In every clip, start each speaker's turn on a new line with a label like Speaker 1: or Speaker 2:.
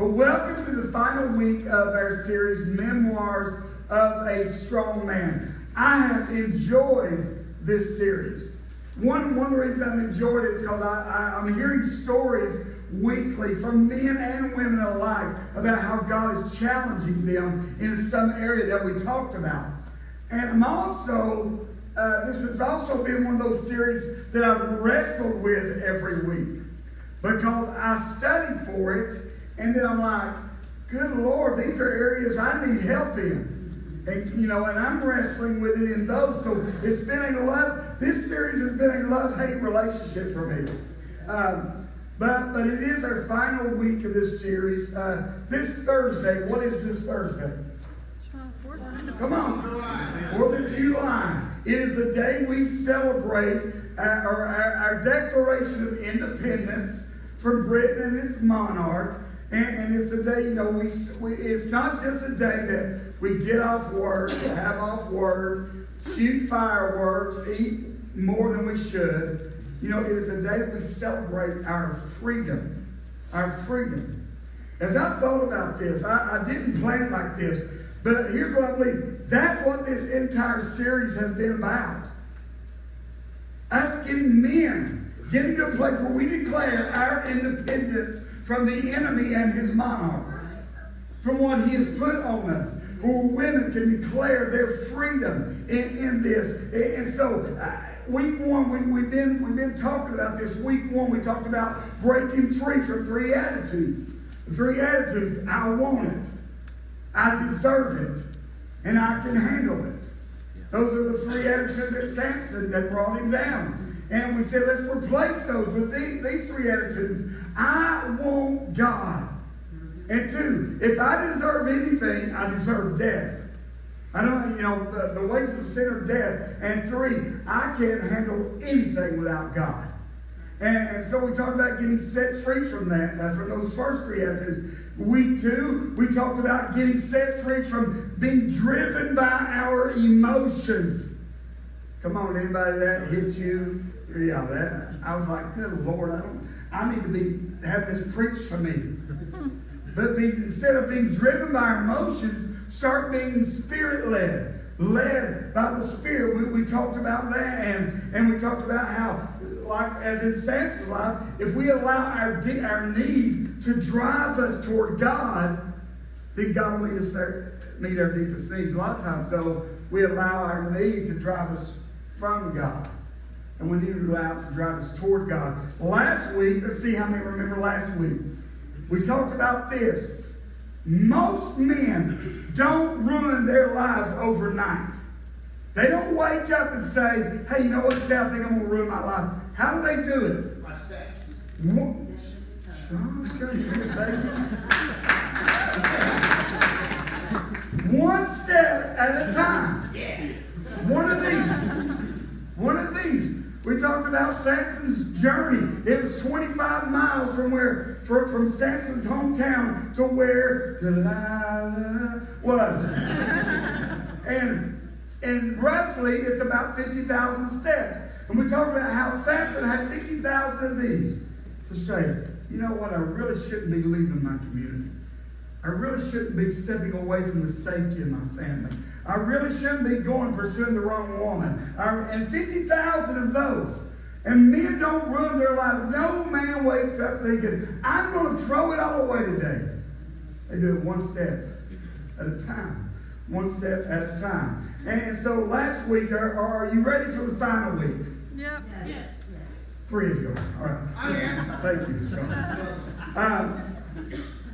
Speaker 1: But welcome to the final week of our series, Memoirs of a Strong Man. I have enjoyed this series. One, one reason I've enjoyed it is because I, I, I'm hearing stories weekly from men and women alike about how God is challenging them in some area that we talked about. And I'm also, uh, this has also been one of those series that I've wrestled with every week because I study for it and then I'm like, good Lord, these are areas I need help in. And, you know, and I'm wrestling with it in those. So it's been a love, this series has been a love-hate relationship for me. Um, but, but it is our final week of this series. Uh, this Thursday, what is this Thursday? Come on. Fourth of July. It is the day we celebrate our, our, our Declaration of Independence from Britain and its monarch. And, and it's a day, you know, we, we, it's not just a day that we get off work, have off work, shoot fireworks, eat more than we should. You know, it is a day that we celebrate our freedom. Our freedom. As I thought about this, I, I didn't plan like this, but here's what I believe. That's what this entire series has been about. Us getting men, getting to a place where we declare our independence from the enemy and his monarch, from what he has put on us. Where women can declare their freedom in, in this. And so, uh, week one, we, have been, we've been talking about this. Week one, we talked about breaking free from three attitudes. Three attitudes I want it, I deserve it, and I can handle it. Those are the three attitudes that Samson that brought him down. And we said, let's replace those with these three attitudes. I want God. And two, if I deserve anything, I deserve death. I don't, you know, the, the wages of sin are death. And three, I can't handle anything without God. And, and so we talked about getting set free from that, uh, from those first three attitudes. Week two, we talked about getting set free from being driven by our emotions. Come on, anybody that hit you? Yeah, that I was like, good Lord, I don't I need to be have this preached to me. But be, instead of being driven by emotions, start being spirit led, led by the Spirit. We, we talked about that, and, and we talked about how, like as in Samson's life, if we allow our, our need to drive us toward God, then God will meet, us there, meet our deepest needs. A lot of times, though, we allow our need to drive us from God. And we need to allow it to drive us toward God. Last week, let's see how many remember last week. We talked about this. Most men don't ruin their lives overnight. They don't wake up and say, hey, you know what, today I think I'm going to ruin my life. How do they do it?
Speaker 2: My steps.
Speaker 1: One step at a time. One of these. One of these. We talked about Samson's journey. It was 25 miles from where from, from Samson's hometown to where Delilah was. and and roughly it's about 50,000 steps. And we talked about how Samson had 50,000 of these to say, you know what, I really shouldn't be leaving my community. I really shouldn't be stepping away from the safety of my family. I really shouldn't be going pursuing the wrong woman. I, and 50,000 of those. And men don't ruin their lives. No man wakes up thinking, I'm going to throw it all away today. They do it one step at a time. One step at a time. And so last week, are, are you ready for the final week?
Speaker 3: Yep.
Speaker 2: Yes.
Speaker 1: Three of you are. All right.
Speaker 2: I am.
Speaker 1: Thank you, Sean. Um,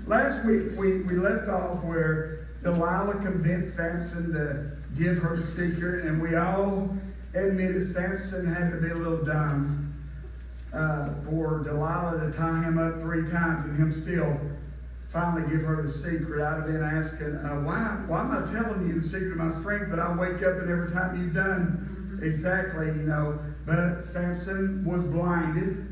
Speaker 1: last week, we, we left off where Delilah convinced Samson to give her the secret, and we all admitted Samson had to be a little dumb uh, for Delilah to tie him up three times and him still finally give her the secret. I'd have been asking, uh, why, why am I telling you the secret of my strength, but I wake up and every time you've done exactly, you know. But Samson was blinded.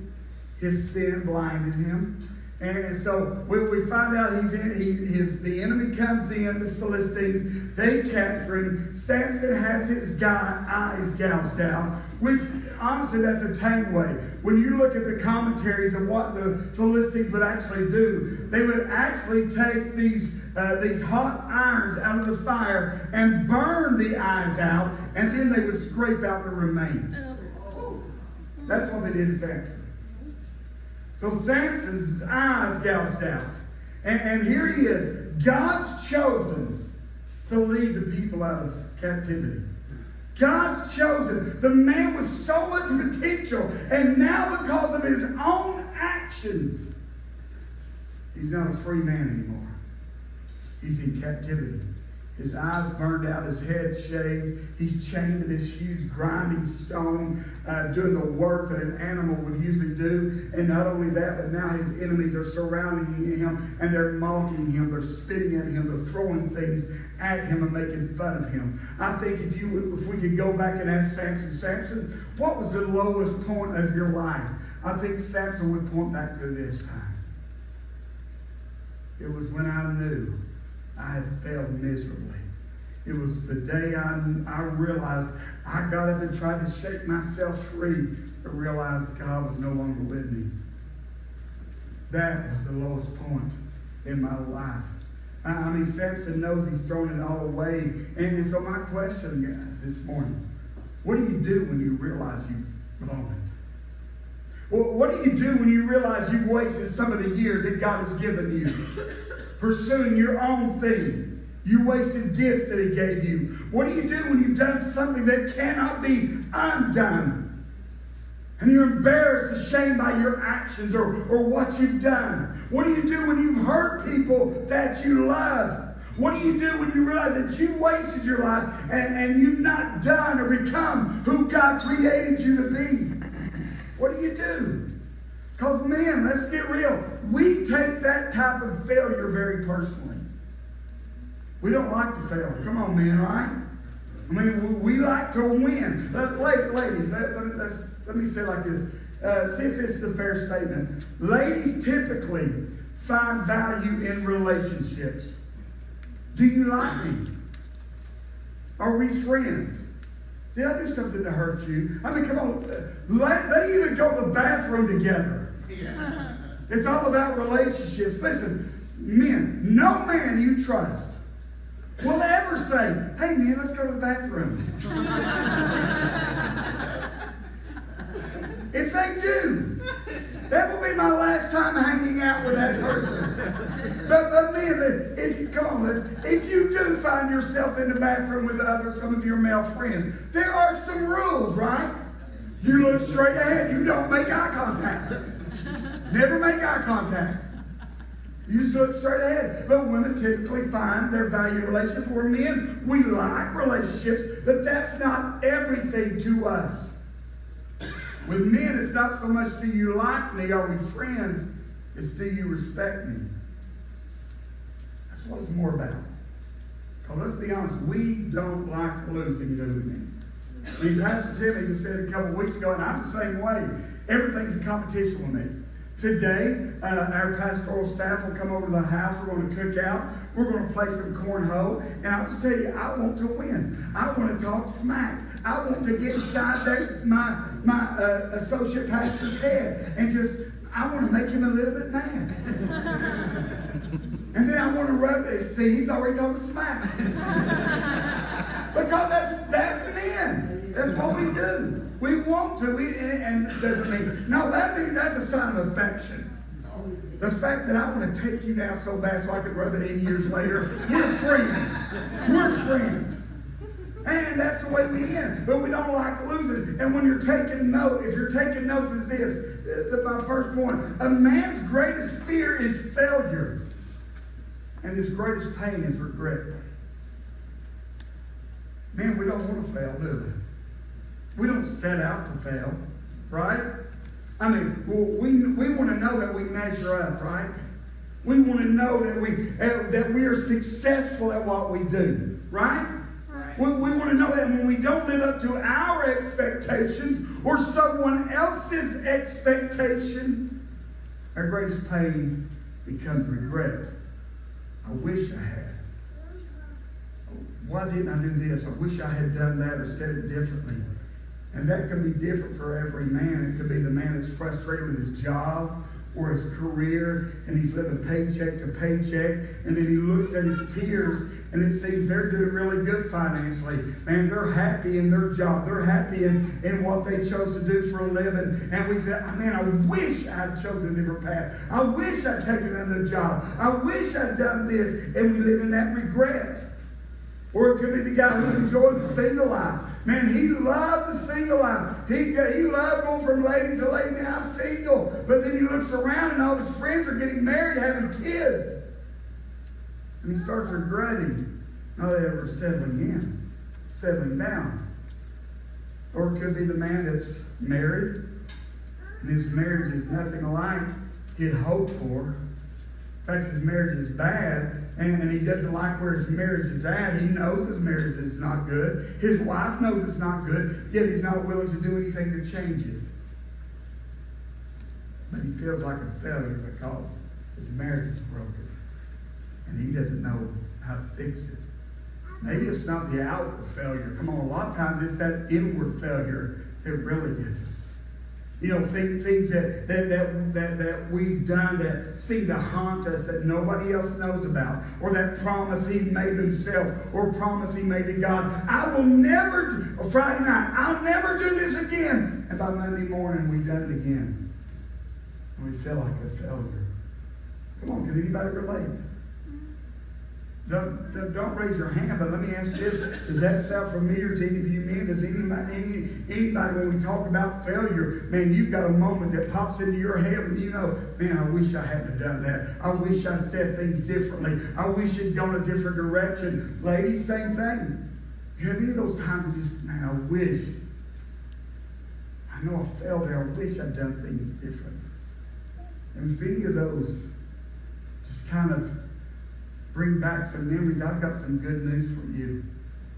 Speaker 1: His sin blinded him. And so we, we find out he's in, he, his, the enemy comes in, the Philistines, they capture him. Samson has his guy, eyes gouged out, which honestly, that's a tame way. When you look at the commentaries of what the Philistines would actually do, they would actually take these, uh, these hot irons out of the fire and burn the eyes out, and then they would scrape out the remains. That's what they did to Samson. So Samson's eyes gouged out. And, and here he is. God's chosen to lead the people out of captivity. God's chosen. The man with so much potential, and now because of his own actions, he's not a free man anymore. He's in captivity. His eyes burned out, his head shaved. He's chained to this huge grinding stone, uh, doing the work that an animal would usually do. And not only that, but now his enemies are surrounding him and they're mocking him, they're spitting at him, they're throwing things at him and making fun of him. I think if you if we could go back and ask Samson, Samson, what was the lowest point of your life? I think Samson would point back to this time. It was when I knew I had failed miserably. It was the day I, I realized I got up and tried to shake myself free, but realized God was no longer with me. That was the lowest point in my life. I mean, Samson knows he's thrown it all away. And so my question, guys, this morning, what do you do when you realize you've blown it? Well, what do you do when you realize you've wasted some of the years that God has given you? Pursuing your own thing. You wasted gifts that he gave you. What do you do when you've done something that cannot be undone? And you're embarrassed, ashamed by your actions or, or what you've done. What do you do when you've hurt people that you love? What do you do when you realize that you wasted your life and, and you've not done or become who God created you to be? What do you do? Because, man, let's get real. We take that type of failure very personally. We don't like to fail. Come on, man, right? I mean, we like to win. Ladies, let, let, let me say like this. Uh, see if it's a fair statement. Ladies typically find value in relationships. Do you like me? Are we friends? Did I do something to hurt you? I mean, come on. They even go to the bathroom together. It's all about relationships. Listen, men, no man you trust will ever say, hey man, let's go to the bathroom. if they do, that will be my last time hanging out with that person. But, but man, if you come on, let's, if you do find yourself in the bathroom with other some of your male friends, there are some rules, right? You look straight ahead. You don't make eye contact. Never make eye contact. You just look straight ahead. But women typically find their value in relationships where men, we like relationships, but that's not everything to us. With men, it's not so much do you like me, are we friends? It's do you respect me? That's what it's more about. Because let's be honest, we don't like losing, do we? I mean, Pastor Tim even said a couple weeks ago, and I'm the same way. Everything's a competition with me. Today, uh, our pastoral staff will come over to the house. We're going to cook out. We're going to play some cornhole. And I'll just tell you, I want to win. I want to talk smack. I want to get inside there, my, my uh, associate pastor's head and just, I want to make him a little bit mad. and then I want to rub it. See, he's already talking smack. because that's, that's men. That's what we do. We want to, we, and doesn't mean, no, that means that's a sign of affection. The fact that I want to take you down so bad so I could rub it in years later, we're friends. We're friends. And that's the way we end. But we don't like losing. And when you're taking note, if you're taking notes, is this my first point. A man's greatest fear is failure, and his greatest pain is regret. Man, we don't want to fail, do we? We don't set out to fail, right? I mean, we, we want to know that we measure up, right? We want to know that we uh, that we are successful at what we do, right? We, we want to know that when we don't live up to our expectations or someone else's expectation, our greatest pain becomes regret. I wish I had. Why didn't I do this? I wish I had done that or said it differently. And that can be different for every man. It could be the man that's frustrated with his job or his career and he's living paycheck to paycheck. And then he looks at his peers and it seems they're doing really good financially. Man, they're happy in their job. They're happy in, in what they chose to do for a living. And we say, ah, man, I wish I'd chosen a different path. I wish I'd taken another job. I wish I'd done this. And we live in that regret. Or it could be the guy who enjoyed the single life. Man, he loved the single life. He, he loved going from lady to lady. Now I'm single. But then he looks around and all his friends are getting married, having kids. And he starts regretting not ever settling in, settling down. Or it could be the man that's married and his marriage is nothing like he'd hoped for. In fact, his marriage is bad and, and, he doesn't like where his marriage is at. He knows his marriage is not good. His wife knows it's not good, yet he's not willing to do anything to change it. But he feels like a failure because his marriage is broken. And he doesn't know how to fix it. Maybe it's not the outward failure. Come on, a lot of times it's that inward failure that really gets us. You know, things that, that, that, that, that we've done that seem to haunt us that nobody else knows about, or that promise he made himself, or promise he made to God. I will never, or Friday night, I'll never do this again. And by Monday morning, we've done it again. And we feel like a failure. Come on, can anybody relate? Don't, don't, raise your hand, but let me ask this. Does that sound familiar to any of you men? Does anybody, any, anybody, when we talk about failure, man, you've got a moment that pops into your head and you know, man, I wish I hadn't done that. I wish I said things differently. I wish it'd gone a different direction. Ladies, same thing. You have any of those times you just, man, I wish. I know I failed there. I wish I'd done things different. And if any of those just kind of bring back some memories, I've got some good news for you.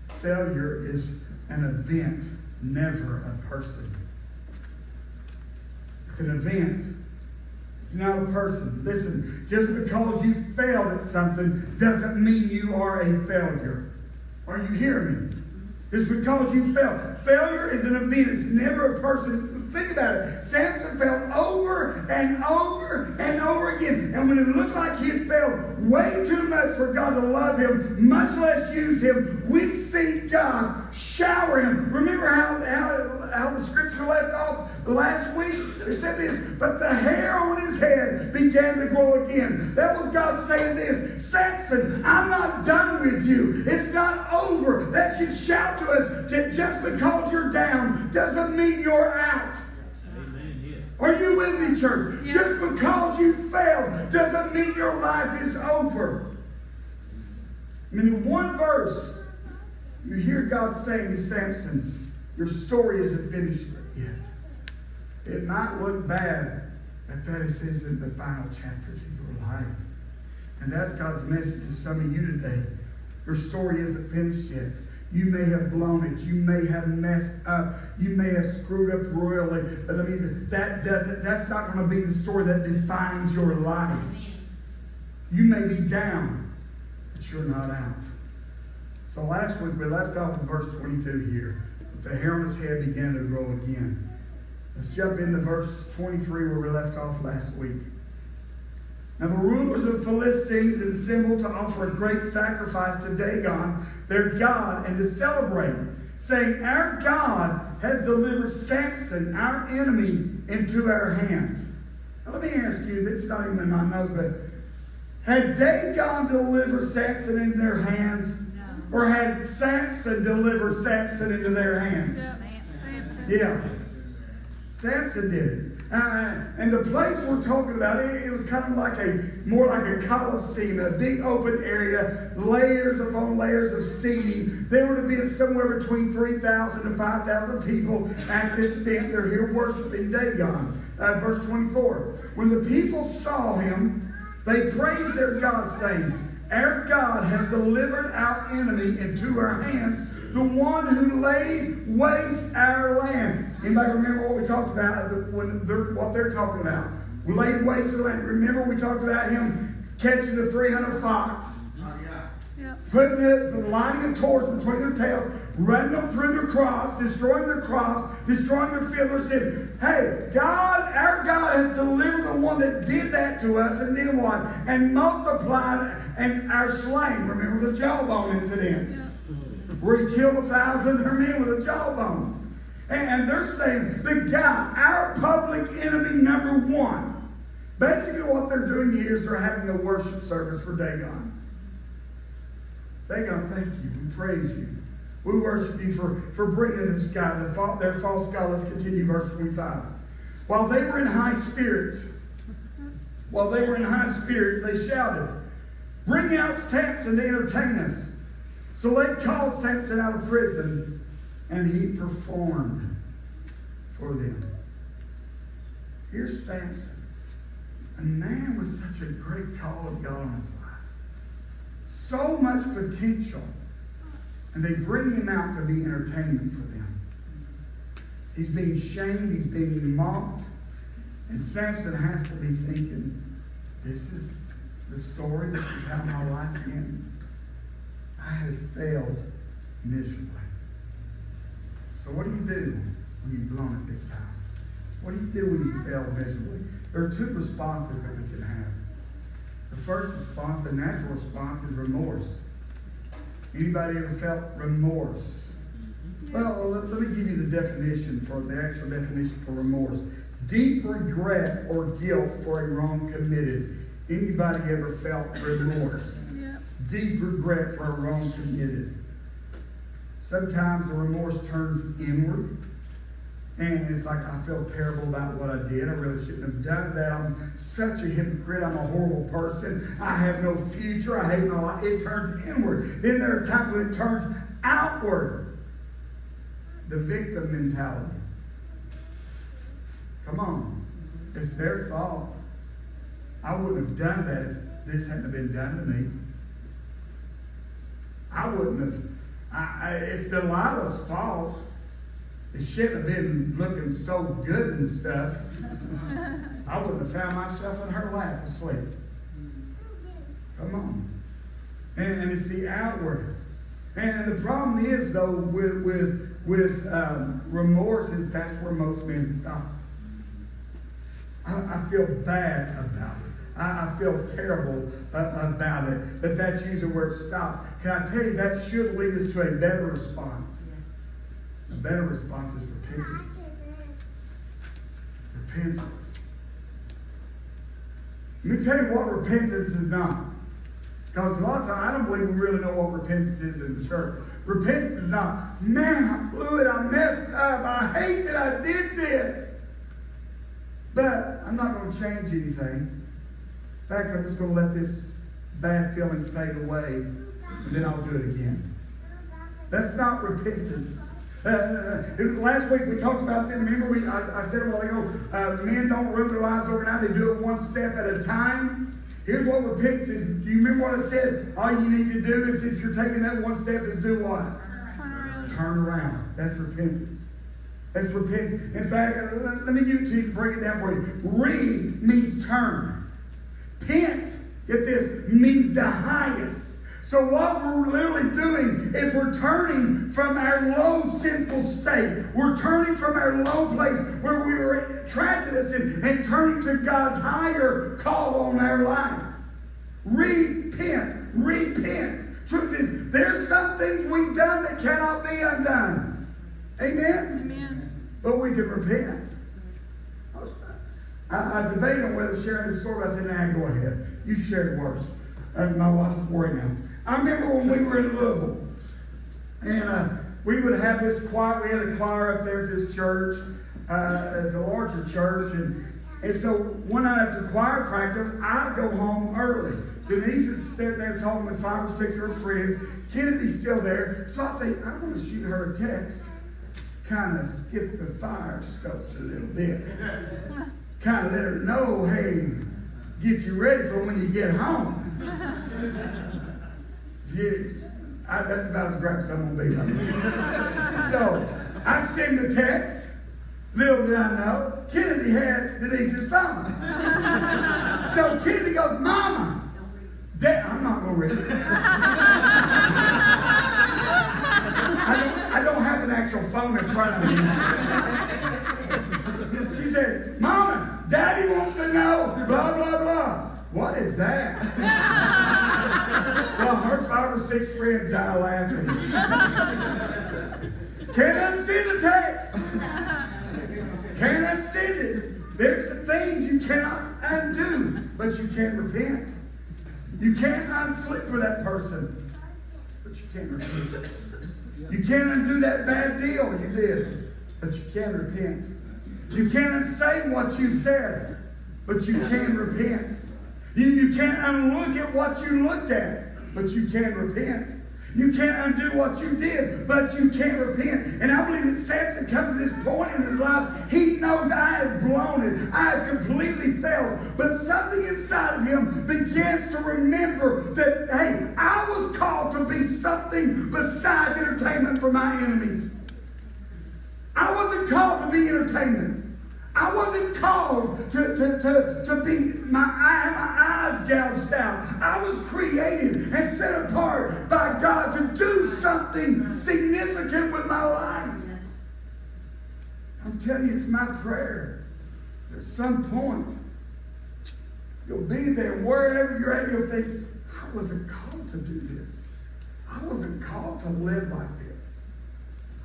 Speaker 1: Failure is an event, never a person. It's an event. It's not a person. Listen, just because you failed at something doesn't mean you are a failure. Are you hearing me? It's because you failed. Failure is an event. It's never a person. Think about it. Samson fell over and over and over again. And when it looked like he had failed way too much for God to love him, much less use him, we see God shower him. Remember how, how, how the scripture left off last week? It said this, but the hair on his head began to grow again. That was God saying this Samson, I'm not done with you. It's not over. That should shout to us that just because you're down doesn't mean you're out. Are you with me, church? Yeah. Just because you failed doesn't mean your life is over. I mean, in one verse, you hear God saying to Samson, Your story isn't finished yet. It might look bad, but that is in the final chapters of your life. And that's God's message to some of you today. Your story isn't finished yet. You may have blown it. You may have messed up. You may have screwed up royally. But I mean, that doesn't that's not going to be the story that defines your life. You may be down, but you're not out. So last week we left off in verse 22 here. The hair on his head began to grow again. Let's jump into verse 23 where we left off last week. Now the rulers of Philistines assembled to offer a great sacrifice to Dagon their God and to celebrate, saying, Our God has delivered Samson, our enemy, into our hands. Now, let me ask you, this is not even in my notes, but had Dagon delivered Samson into their hands? Or had Samson deliver Samson into their hands? Yeah. Samson. Yeah. Samson did it. Uh, and the place we're talking about, it, it, was kind of like a more like a coliseum, a big open area, layers upon layers of seating. There would have been somewhere between 3,000 and 5,000 people at this event. They're here worshiping Dagon. Uh, verse 24. When the people saw him, they praised their God, saying, Our God has delivered our enemy into our hands the one who laid waste our land. Anybody remember what we talked about when they're, what they're talking about? We laid waste the land. Remember we talked about him catching the 300 fox, oh, putting it, lining a torch between their tails, running them through their crops, destroying their crops, destroying their field. They're saying, hey, God, our God has delivered the one that did that to us, and then what? And multiplied and our slain. Remember the jawbone incident? Where he killed a thousand of their men with a jawbone. And they're saying, the guy, our public enemy number one. Basically, what they're doing here is they're having a worship service for Dagon. Dagon, thank you. We praise you. We worship you for, for bringing this guy. The, their false God. Let's continue, verse 25. While they were in high spirits, while they were in high spirits, they shouted, Bring out Samson to entertain us. So they called Samson out of prison, and he performed for them. Here's Samson, a man with such a great call of God on his life, so much potential, and they bring him out to be entertainment for them. He's being shamed, he's being mocked, and Samson has to be thinking, this is the story, this is how my life ends. I have failed miserably. So what do you do when you've blown it big time? What do you do when you fail miserably? There are two responses that we can have. The first response, the natural response, is remorse. Anybody ever felt remorse? Well, let, let me give you the definition for the actual definition for remorse. Deep regret or guilt for a wrong committed. Anybody ever felt remorse? Deep regret for a wrong committed. Sometimes the remorse turns inward. And it's like, I feel terrible about what I did. I really shouldn't have done that. I'm such a hypocrite. I'm a horrible person. I have no future. I hate my life. It turns inward. Then there are times when it turns outward. The victim mentality. Come on. It's their fault. I wouldn't have done that if this hadn't been done to me. I wouldn't have. I, I, it's Delilah's fault. It shouldn't have been looking so good and stuff. I wouldn't have found myself in her lap asleep. Come on. And, and it's the outward. And the problem is, though, with, with, with um, remorse, is that's where most men stop. I, I feel bad about it. I, I feel terrible uh, about it. But that's usually where it stops. Can I tell you, that should lead us to a better response. A better response is repentance. Repentance. Let me tell you what repentance is not. Because a lot of times I don't believe we really know what repentance is in the church. Repentance is not, man, I blew it, I messed up, I hate that I did this. But I'm not going to change anything. In fact, I'm just going to let this bad feeling fade away, and then I'll do it again. That's not repentance. Uh, last week we talked about that. Remember, we, I, I said a while ago, uh, men don't rule their lives overnight. They do it one step at a time. Here's what repentance is. Do you remember what I said? All you need to do is, if you're taking that one step, is do what?
Speaker 2: Turn around.
Speaker 1: Turn around. That's repentance. That's repentance. In fact, uh, let me give it to you, break it down for you. Read means turn. Pent, get this, means the highest. So what we're literally doing is we're turning from our low sinful state. We're turning from our low place where we were trapped in sin and turning to God's higher call on our life. Repent. Repent. Truth is, there's some things we've done that cannot be undone. Amen?
Speaker 2: Amen.
Speaker 1: But we can repent. I, I debated on whether sharing this story. I said, nah, go ahead. You share it worse. Uh, my wife is worried now. I remember when we were in Louisville, and uh, we would have this choir. We had a choir up there at this church. Uh, it's a larger church, and and so one night after choir practice, I'd go home early. Denise is sitting there talking with five or six of her friends. Kennedy's still there. So I think, I want to shoot her a text. Kind of skip the fire scope a little bit kind of let her know, hey, get you ready for when you get home. You, I, that's about as graphic as I'm going to be. so I send the text. Little did I know, Kennedy had Denise's phone. so Kennedy goes, Mama, Dad, I'm not going to read it. I don't, have an actual phone in front of me. she said, Mama, Daddy wants to know, blah, blah, blah. What is that? Well, her five or six friends die laughing. Can't unsend a text. Can't it. There's some things you cannot undo, but you can repent. You can't for that person, but you can repent. You can't undo that bad deal you did, but you can repent. You can't what you said, but you can repent. You, you can't unlook at what you looked at, but you can repent. You can't undo what you did, but you can't repent. And I believe that Samson comes to this point in his life. He knows I have blown it. I have completely failed. But something inside of him begins to remember that, hey, I was called to be something besides entertainment for my enemies. I wasn't called to be entertainment. I wasn't called to, to, to, to be my, I my eyes gouged out. I was created and set apart by God to do something significant with my life. I'm telling you, it's my prayer. At some point, you'll be there, wherever you're at, you'll think, I wasn't called to do this. I wasn't called to live like this.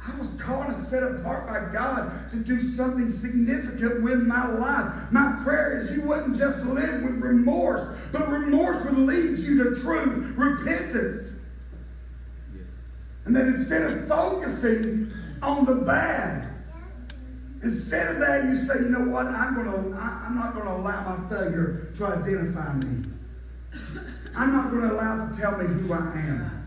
Speaker 1: I was called and set apart by God to do something significant with my life. My prayer is you wouldn't just live with remorse, but remorse would lead you to true repentance. And that instead of focusing on the bad, instead of that, you say, you know what, I'm gonna I'm not gonna allow my failure to identify me. I'm not gonna allow it to tell me who I am.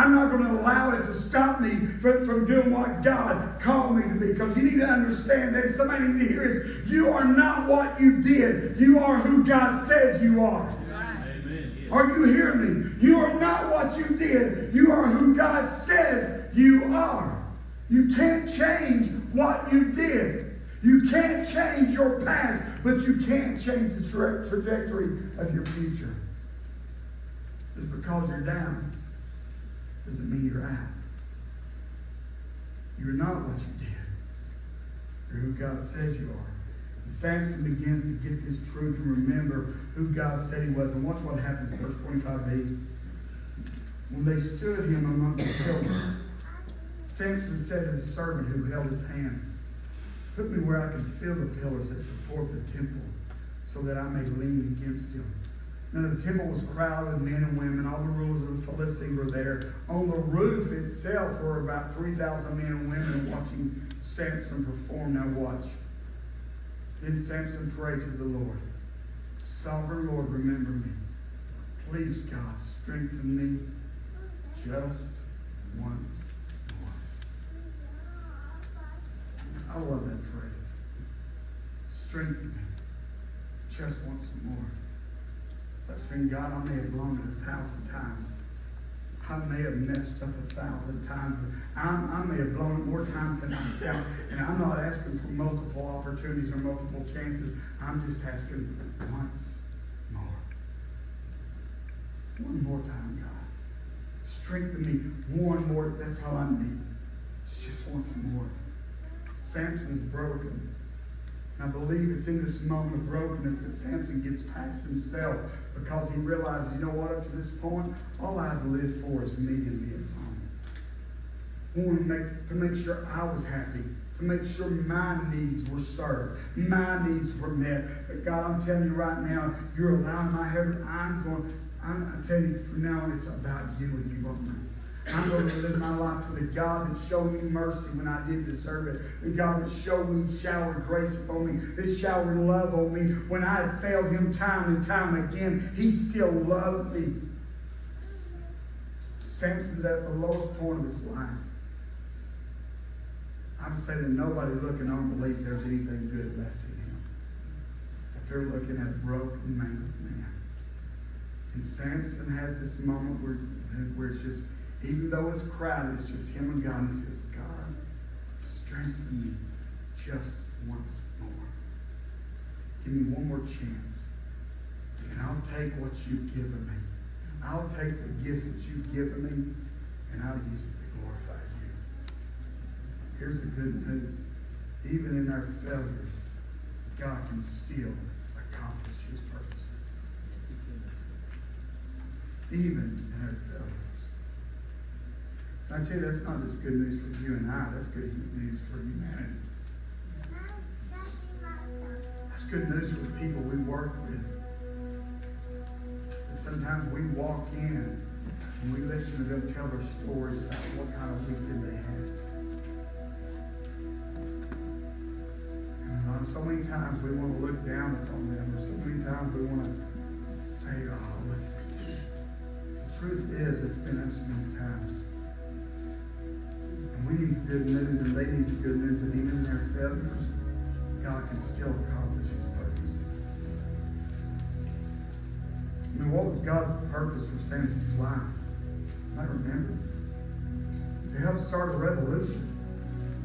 Speaker 1: I'm not going to allow it to stop me from, from doing what God called me to be. Because you need to understand that somebody needs to hear is you are not what you did. You are who God says you are. Are you hearing me? You are not what you did. You are who God says you are. You can't change what you did. You can't change your past, but you can't change the tra- trajectory of your future. Just because you're down doesn't mean you're out. You're not what you did. You're who God says you are. And Samson begins to get this truth and remember who God said he was. And watch what happens, verse 25b. When they stood him among the pillars, Samson said to the servant who held his hand, Put me where I can feel the pillars that support the temple, so that I may lean against them. Now the temple was crowded men and women. All the rulers of the Philistines were there. On the roof itself were about 3,000 men and women watching Samson perform. Now watch. Then Samson prayed to the Lord. Sovereign Lord, remember me. Please, God, strengthen me just once more. I love that phrase. Strengthen me just once more. But saying, God, I may have blown it a thousand times. I may have messed up a thousand times. I, I may have blown it more times than I count. And I'm not asking for multiple opportunities or multiple chances. I'm just asking once more. One more time, God. Strengthen me one more. That's all I need. It's just once more. Samson's broken. I believe it's in this moment of brokenness that Samson gets past himself because he realizes, you know what, up to this point, all I've lived for is me and me alone. Wanted to make, to make sure I was happy, to make sure my needs were served, my needs were met. But God, I'm telling you right now, you're allowing my heaven. I'm going, I'm, I'm telling you from now on, it's about you and you only. I'm going to live my life for the God that showed me mercy when I didn't deserve it. The God that showed me, showered grace upon me, that showered love on me. When I had failed him time and time again, he still loved me. Samson's at the lowest point of his life. I would say that nobody looking on believes there's anything good left in him. But they're looking at a broken, mangled man. And Samson has this moment where, where it's just even though it's crowded, it's just him and God. He says, God, strengthen me just once more. Give me one more chance. And I'll take what you've given me. I'll take the gifts that you've given me, and I'll use it to glorify you. here's the good news. Even in our failures, God can still accomplish his purposes. Even in our failures. I tell you, that's not just good news for you and I, that's good news for humanity. That's good news for the people we work with. And sometimes we walk in and we listen to them tell their stories about what kind of weekend they had. And uh, so many times we want to look down upon them, or so many times we want to say, oh, look. The truth is, it's been us many times. Good news, and they need the good news, that even in their failures, God can still accomplish his purposes. I mean, what was God's purpose for Samson's life? I remember. To help start a revolution.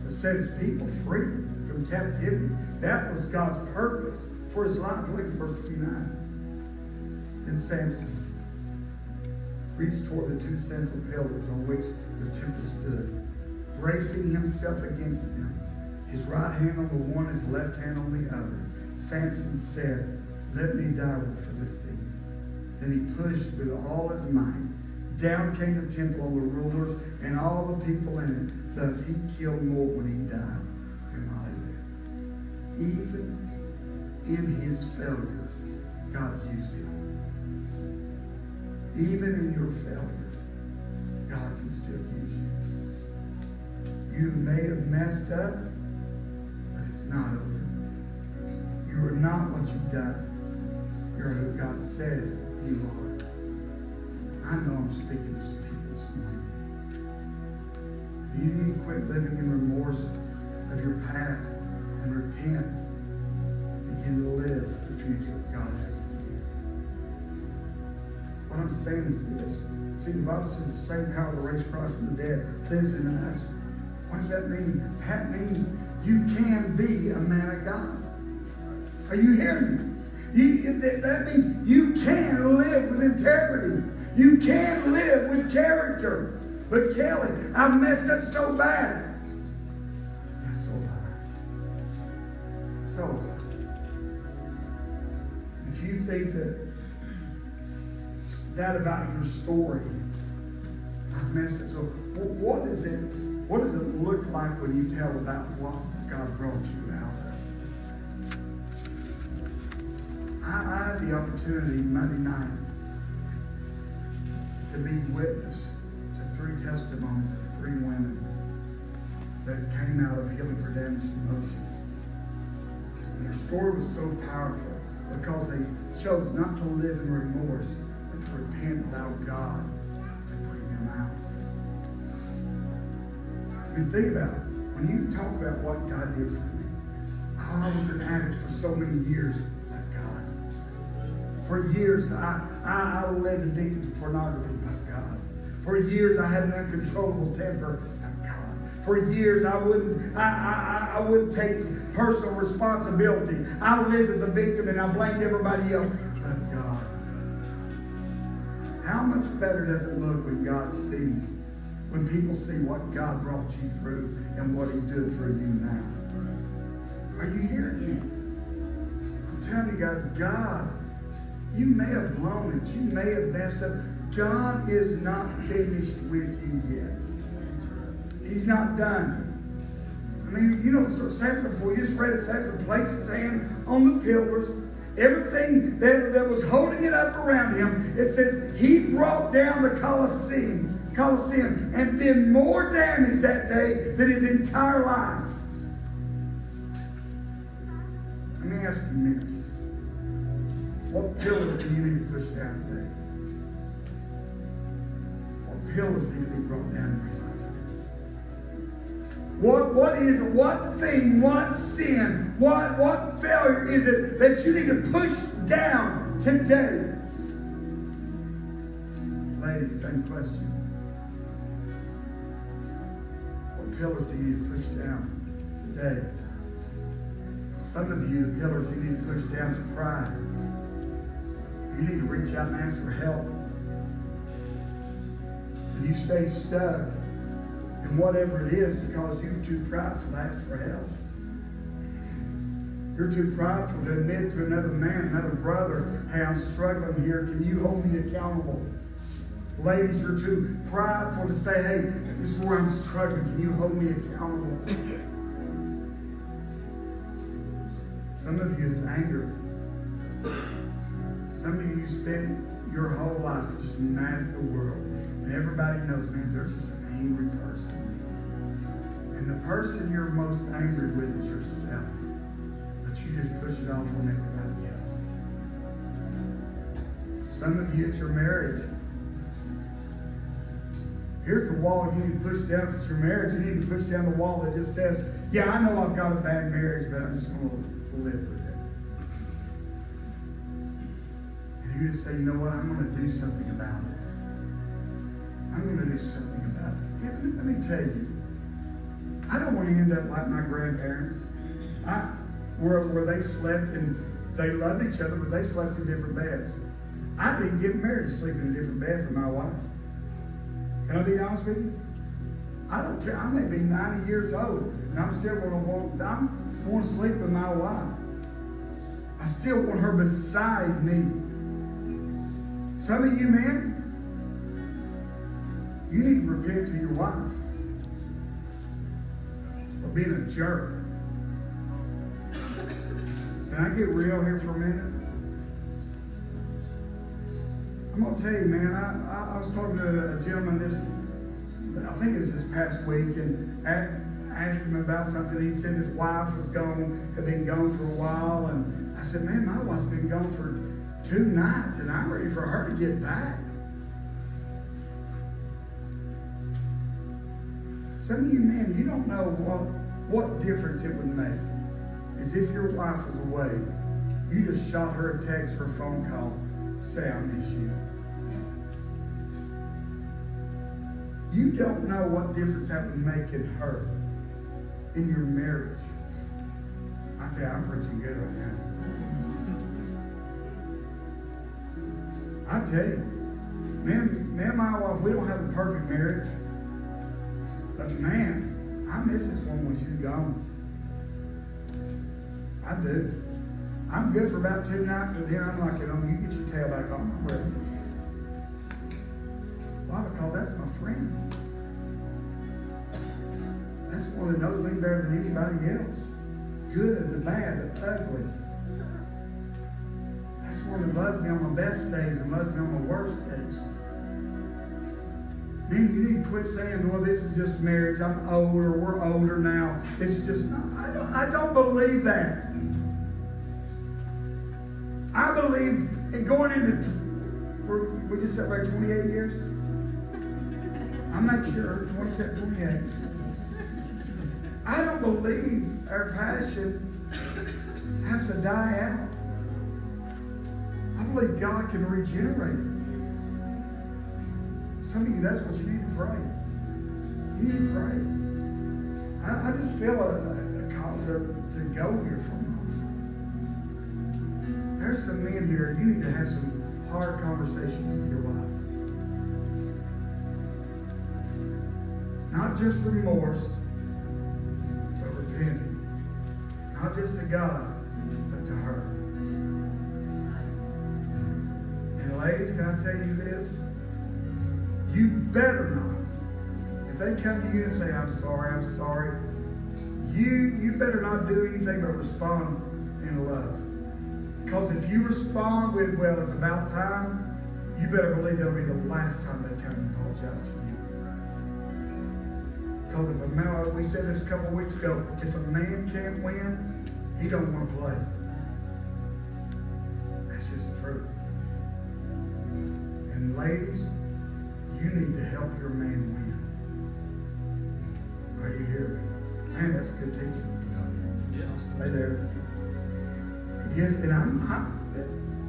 Speaker 1: To set his people free from captivity. That was God's purpose for his life. Look at verse 29. Then Samson reached toward the two central pillars on which the temple stood, bracing himself against them, his right hand on the one, his left hand on the other. Samson said, Let me die with the Philistines. Then he pushed with all his might down came the temple on the rulers and all the people in it. Thus he killed more when he died than while he lived. Even in his failures, God used him. Even in your failures, you. May have messed up, but it's not over. You are not what you've done. You're who God says you are. I know I'm speaking to some people this morning. You need to quit living in remorse of your past and repent. Begin to live the future God has for you. What I'm saying is this. See, the Bible says the same power to raise Christ from the dead lives in us. What does that mean? That means you can be a man of God. Are you hearing me? You, that means you can live with integrity. You can live with character. But Kelly, I messed up so bad. That's so bad. So. If you think that that about your story, I messed it. So what is it? What does it look like when you tell about what God brought you out of? I, I had the opportunity Monday night to be witness to three testimonies of three women that came out of healing for damaged emotions. And their story was so powerful because they chose not to live in remorse, but to repent allow God to bring them out. Mean, think about it. When you talk about what God did for me, I was an addict for so many years. God. For years, I, I, I lived addicted to pornography, God. For years, I had an uncontrollable temper, God. For years, I wouldn't, I, I, I wouldn't take personal responsibility. I lived as a victim and I blamed everybody else, God. How much better does it look when God sees, when people see what God brought you through and what He's doing for you now? Are you hearing me? I'm telling you guys, God you may have blown it. You may have messed up. God is not finished with you yet. He's not done. I mean, you know, Samson, we just read it, Samson placed his hand on the pillars. Everything that, that was holding it up around him, it says he brought down the Colosseum, Colosseum and did more damage that day than his entire life. Let me ask you a minute. What pillars do you need to push down today? What pillars need to be brought down What, what is what thing, what sin, what, what failure is it that you need to push down today? Ladies, same question. Pillars do you need to push down today? Some of you, the pillars you need to push down is pride. You need to reach out and ask for help. You stay stuck in whatever it is because you're too prideful to ask for help. You're too prideful to admit to another man, another brother, hey, I'm struggling here. Can you hold me accountable? Ladies, you're too prideful to say, hey, this is where I'm struggling. Can you hold me accountable? Some of you is anger. Some of you spend your whole life just mad at the world. And everybody knows, man, they're just an angry person. And the person you're most angry with is yourself. But you just push it off on everybody else. Some of you, it's your marriage. Here's the wall you need to push down if it's your marriage. You need to push down the wall that just says, yeah, I know I've got a bad marriage, but I'm just going to live with it. And you just say, you know what, I'm going to do something about it. I'm going to do something about it. Yeah, let me tell you, I don't want to end up like my grandparents. I, where, where they slept and they loved each other, but they slept in different beds. I didn't get married to sleep in a different bed for my wife. Can I be honest with you? I don't care. I may be 90 years old, and I'm still going to want, I'm want to sleep with my wife. I still want her beside me. Some of you men, you need to repent to your wife for being a jerk. Can I get real here for a minute? I'm gonna tell you, man. I, I, I was talking to a gentleman this, I think it was this past week, and asked him about something. He said his wife was gone, had been gone for a while, and I said, man, my wife's been gone for two nights, and I'm ready for her to get back. Some of you men, you don't know what what difference it would make. Is if your wife was away, you just shot her a text or a phone call, say I miss you. You don't know what difference that would make in her, in your marriage. I tell you, I'm preaching good right now. I tell you, man, man, my wife, we don't have a perfect marriage. But man, I miss this woman when she's gone. I do. I'm good for about two nights, but then I'm like, you know, you get your tail back on. I'm ready. Friend. That's one that knows me better than anybody else. Good, the bad, the ugly. That's the one that loves me on my best days and loves me on my worst days. Man, you need to quit saying, well, this is just marriage. I'm older. We're older now. Is just, I don't, I don't believe that. I believe in going into, we just celebrated 28 years. I'm not sure, 27, 28. I don't believe our passion has to die out. I believe God can regenerate it. Some of you, that's what you need to pray. You need to pray. I, I just feel a, a, call to, to go here for a moment. There's some men here, you need to have some hard conversations with your wife. Not just remorse, but repenting. Not just to God, but to her. And ladies, can I tell you this? You better not. If they come to you and say, I'm sorry, I'm sorry, you, you better not do anything but respond in love. Because if you respond with, well, it's about time, you better believe that'll be the last time they come and apologize to you. Because if a man, we said this a couple weeks ago, if a man can't win, he don't want to play. That's just the truth. And ladies, you need to help your man win. Are you here? Man, that's a good teaching.
Speaker 2: Yes.
Speaker 1: Stay there. Yes, and I'm, I'm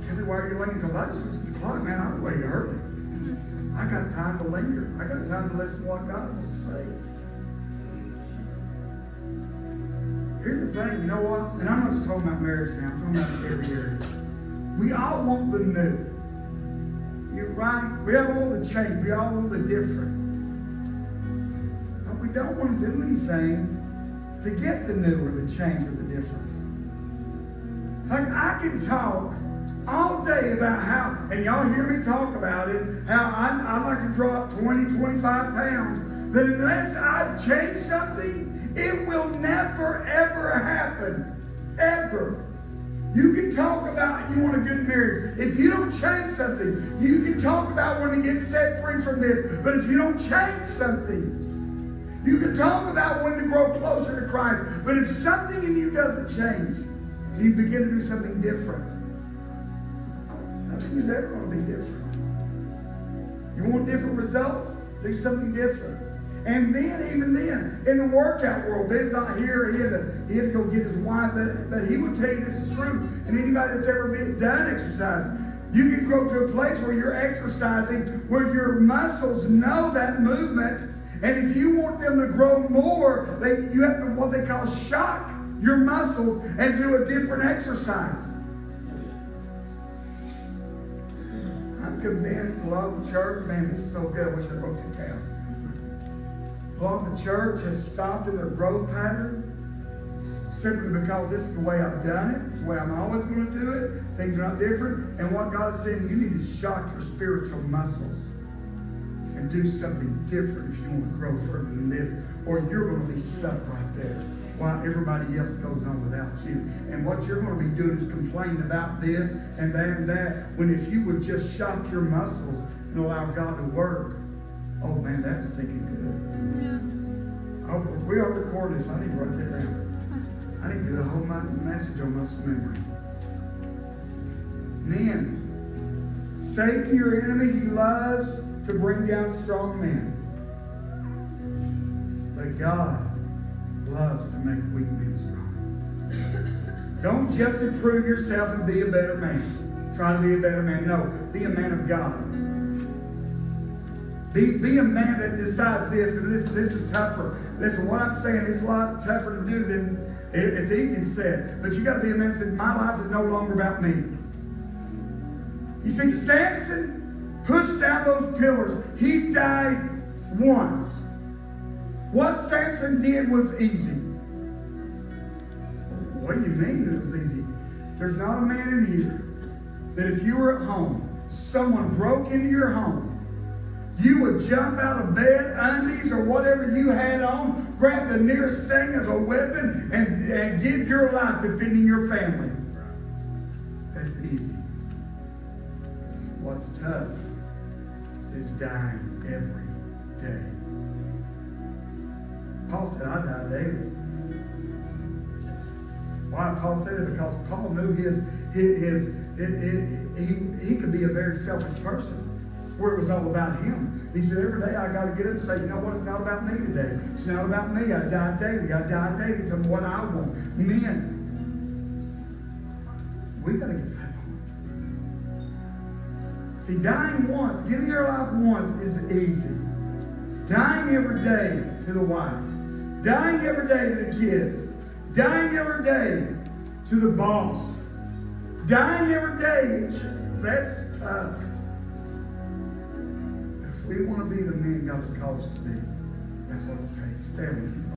Speaker 1: Kelly, why are you waiting? Because I just thing, you know what? And I'm not just talking about marriage now. I'm talking about every area. We all want the new. You're right. We all want the change. We all want the different. But we don't want to do anything to get the new or the change or the difference. Like I can talk all day about how, and y'all hear me talk about it, how I, I like to drop 20, 25 pounds. But unless I change something, it will never, ever happen. Ever. You can talk about you want a good marriage. If you don't change something, you can talk about wanting to get set free from this. But if you don't change something, you can talk about wanting to grow closer to Christ. But if something in you doesn't change, you begin to do something different. Nothing is ever going to be different. You want different results? Do something different. And then, even then, in the workout world, Ben's not here. He had to, he had to go get his wife, but, but he would tell you this is true. And anybody that's ever been done exercise, you can grow to a place where you're exercising, where your muscles know that movement. And if you want them to grow more, they, you have to what they call shock your muscles and do a different exercise. I'm convinced of church, man, this is so good. I wish I wrote this down. Lot the church has stopped in their growth pattern simply because this is the way I've done it. It's the way I'm always going to do it. Things are not different. And what God is saying, you need to shock your spiritual muscles and do something different if you want to grow further than this, or you're going to be stuck right there while everybody else goes on without you. And what you're going to be doing is complaining about this and that and that. When if you would just shock your muscles and allow God to work, oh man, that's thinking good. Yeah. Oh, we are recording this. I need to write that down. I need to do a whole message on muscle memory. Then, Satan, your enemy, he loves to bring down strong men. But God loves to make weak men strong. Don't just improve yourself and be a better man. Try to be a better man. No, be a man of God. Be, be a man that decides this, and this, this is tougher. Listen, what I'm saying is a lot tougher to do than it, it's easy to say. But you got to be a man that says, My life is no longer about me. You see, Samson pushed down those pillars. He died once. What Samson did was easy. What do you mean it was easy? There's not a man in here that if you were at home, someone broke into your home, you would jump out of bed, undies, or whatever you had on, grab the nearest thing as a weapon, and, and give your life defending your family. That's easy. What's tough is dying every day. Paul said, I die daily. Why Paul said it? Because Paul knew his, his, his it, it, he, he could be a very selfish person where it was all about him. He said, every day I got to get up and say, you know what? It's not about me today. It's not about me. I die daily. I die daily to what I want. Men, we got to get that. See, dying once, giving your life once is easy. Dying every day to the wife. Dying every day to the kids. Dying every day to the boss. Dying every day, that's tough. We want to be the men God's called us to be, that's what it takes. Stand with me.